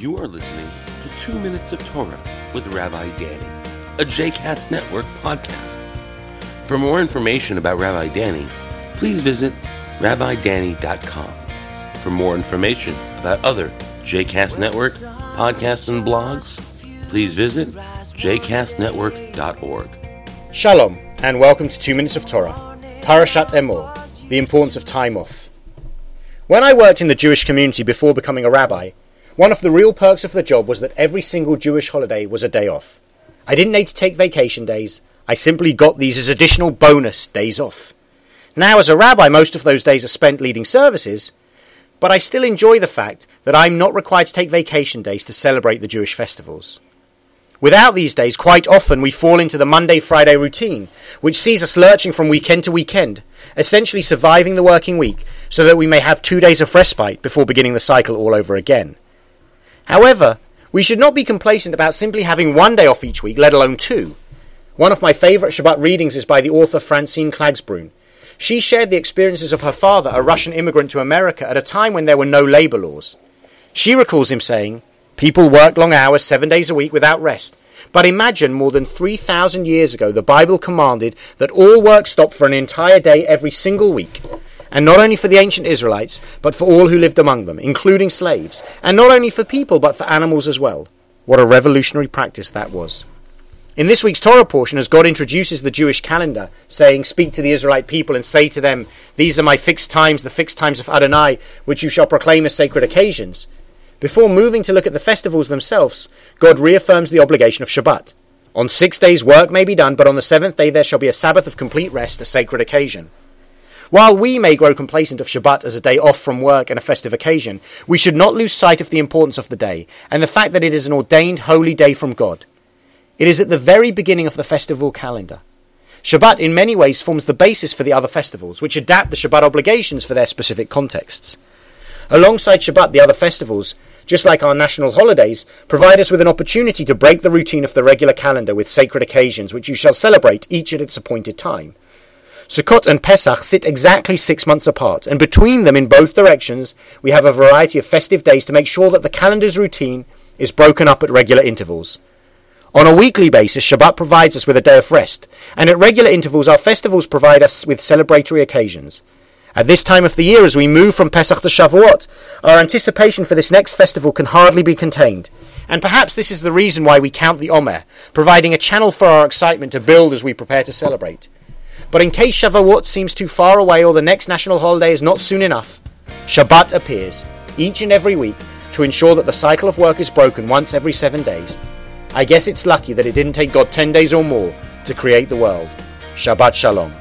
You are listening to Two Minutes of Torah with Rabbi Danny, a JCast Network podcast. For more information about Rabbi Danny, please visit rabbidanny.com. For more information about other JCast Network podcasts and blogs, please visit jcastnetwork.org. Shalom, and welcome to Two Minutes of Torah, Parashat Emor, the importance of time off. When I worked in the Jewish community before becoming a rabbi, one of the real perks of the job was that every single Jewish holiday was a day off. I didn't need to take vacation days, I simply got these as additional bonus days off. Now, as a rabbi, most of those days are spent leading services, but I still enjoy the fact that I'm not required to take vacation days to celebrate the Jewish festivals. Without these days, quite often we fall into the Monday Friday routine, which sees us lurching from weekend to weekend, essentially surviving the working week so that we may have two days of respite before beginning the cycle all over again. However, we should not be complacent about simply having one day off each week, let alone two. One of my favourite Shabbat readings is by the author Francine Klagsbrun. She shared the experiences of her father, a Russian immigrant to America, at a time when there were no labour laws. She recalls him saying, People work long hours, seven days a week, without rest. But imagine more than 3,000 years ago, the Bible commanded that all work stop for an entire day every single week and not only for the ancient Israelites, but for all who lived among them, including slaves, and not only for people, but for animals as well. What a revolutionary practice that was. In this week's Torah portion, as God introduces the Jewish calendar, saying, Speak to the Israelite people and say to them, These are my fixed times, the fixed times of Adonai, which you shall proclaim as sacred occasions. Before moving to look at the festivals themselves, God reaffirms the obligation of Shabbat. On six days work may be done, but on the seventh day there shall be a Sabbath of complete rest, a sacred occasion. While we may grow complacent of Shabbat as a day off from work and a festive occasion, we should not lose sight of the importance of the day and the fact that it is an ordained holy day from God. It is at the very beginning of the festival calendar. Shabbat in many ways forms the basis for the other festivals, which adapt the Shabbat obligations for their specific contexts. Alongside Shabbat, the other festivals, just like our national holidays, provide us with an opportunity to break the routine of the regular calendar with sacred occasions which you shall celebrate each at its appointed time. Sukkot and Pesach sit exactly six months apart, and between them in both directions, we have a variety of festive days to make sure that the calendar's routine is broken up at regular intervals. On a weekly basis, Shabbat provides us with a day of rest, and at regular intervals, our festivals provide us with celebratory occasions. At this time of the year, as we move from Pesach to Shavuot, our anticipation for this next festival can hardly be contained. And perhaps this is the reason why we count the Omer, providing a channel for our excitement to build as we prepare to celebrate. But in case Shavuot seems too far away or the next national holiday is not soon enough, Shabbat appears each and every week to ensure that the cycle of work is broken once every seven days. I guess it's lucky that it didn't take God ten days or more to create the world. Shabbat Shalom.